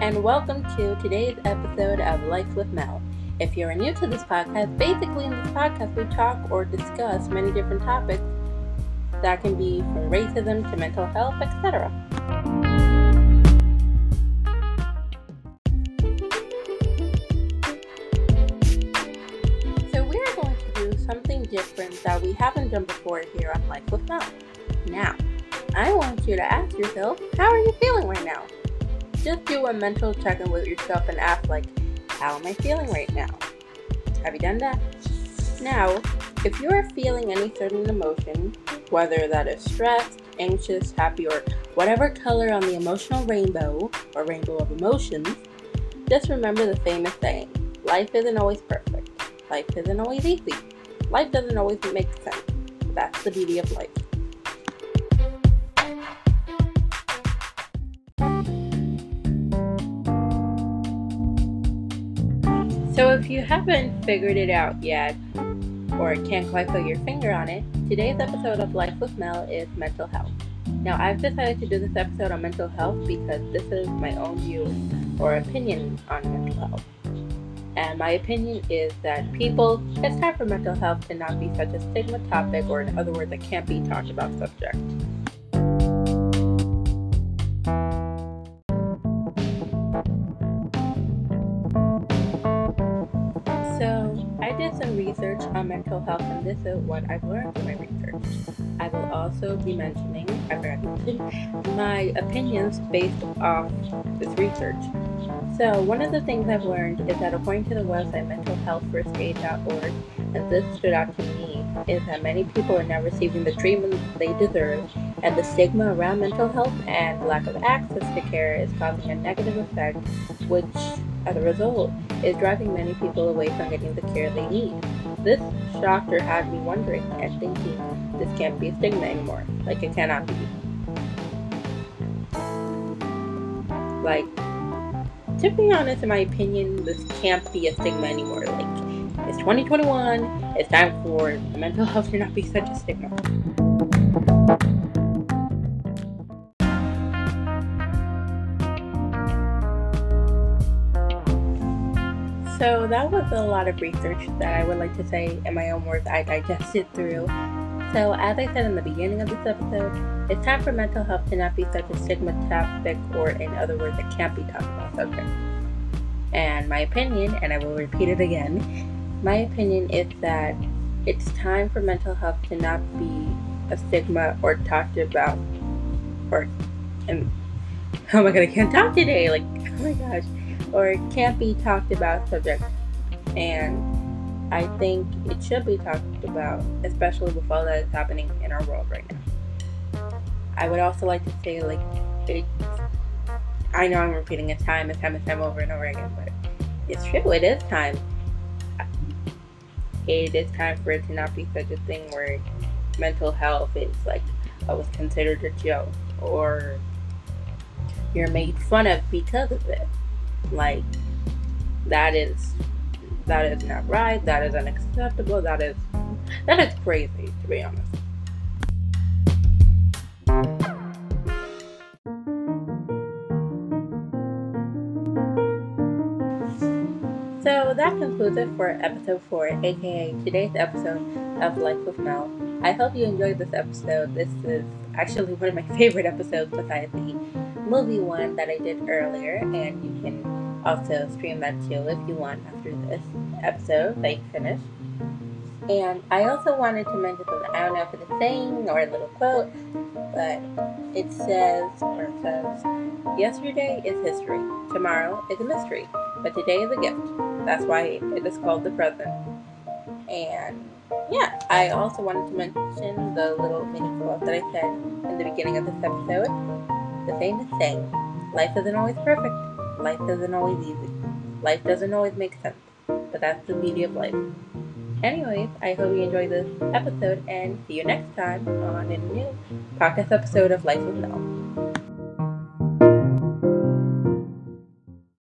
and welcome to today's episode of Life with Mel. If you're new to this podcast, basically in this podcast we talk or discuss many different topics that can be from racism to mental health, etc. So we're going to do something different that we haven't done before here on Life with Mel. Now, I want you to ask yourself, how are you feeling right now? Just do a mental check in with yourself and ask, like, how am I feeling right now? Have you done that? Now, if you are feeling any certain emotion, whether that is stressed, anxious, happy, or whatever color on the emotional rainbow or rainbow of emotions, just remember the famous saying life isn't always perfect, life isn't always easy, life doesn't always make sense. That's the beauty of life. So, if you haven't figured it out yet, or can't quite put your finger on it, today's episode of Life with Mel is mental health. Now, I've decided to do this episode on mental health because this is my own view or opinion on mental health. And my opinion is that people, it's time for mental health to not be such a stigma topic, or in other words, a can't be talked about subject. Some research on mental health, and this is what I've learned from my research. I will also be mentioning, I my opinions based off this research. So, one of the things I've learned is that according to the website mentalhealthfirstaid.org, and this stood out to me, is that many people are not receiving the treatment they deserve, and the stigma around mental health and lack of access to care is causing a negative effect, which, as a result, is driving many people away from getting the care they need. This shocked or had me wondering and thinking this can't be a stigma anymore. Like, it cannot be. Like, to be honest, in my opinion, this can't be a stigma anymore. Like, it's 2021, it's time for mental health to not be such a stigma. So that was a lot of research that I would like to say in my own words I digested through. So as I said in the beginning of this episode, it's time for mental health to not be such a stigma topic or in other words it can't be talked about subject. And my opinion, and I will repeat it again, my opinion is that it's time for mental health to not be a stigma or talked about or and oh my god I can't talk today like oh my gosh or can't be talked about subject. And I think it should be talked about, especially with all that is happening in our world right now. I would also like to say, like, I know I'm repeating it time and time and time over and over again, but it's true. It is time. It is time for it to not be such a thing where mental health is like I was considered a joke or you're made fun of because of it. Like that is that is not right. That is unacceptable. That is that is crazy to be honest. So that concludes it for episode 4, aka today's episode of Life with Mel. I hope you enjoyed this episode. This is actually one of my favorite episodes besides the movie one that I did earlier, and you can also stream that too if you want after this episode like finish. And I also wanted to mention something. I don't know if it's a saying or a little quote, but it says, or it says, yesterday is history, tomorrow is a mystery, but today is a gift. That's why it is called the present. And yeah, I also wanted to mention the little mini quote that I said in the beginning of this episode the famous saying life isn't always perfect, life doesn't always easy, life doesn't always make sense, but that's the beauty of life. Anyways, I hope you enjoyed this episode and see you next time on a new podcast episode of Life with Mel.